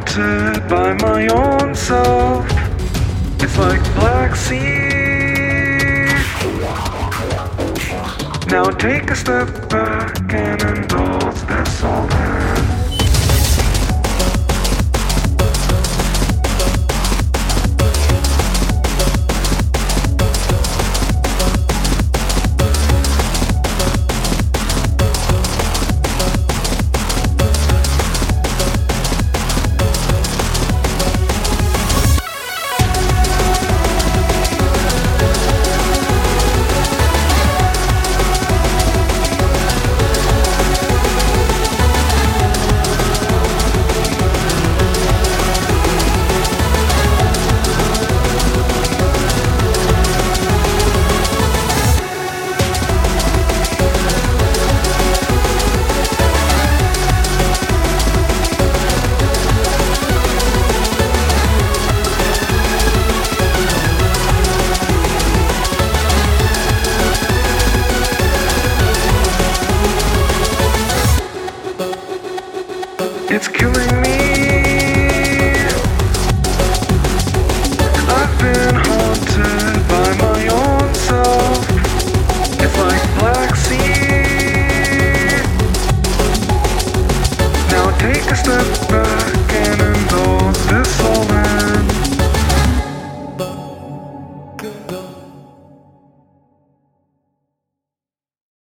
haunted by my own self. It's like black sea. Now take a step back and indulge this all there.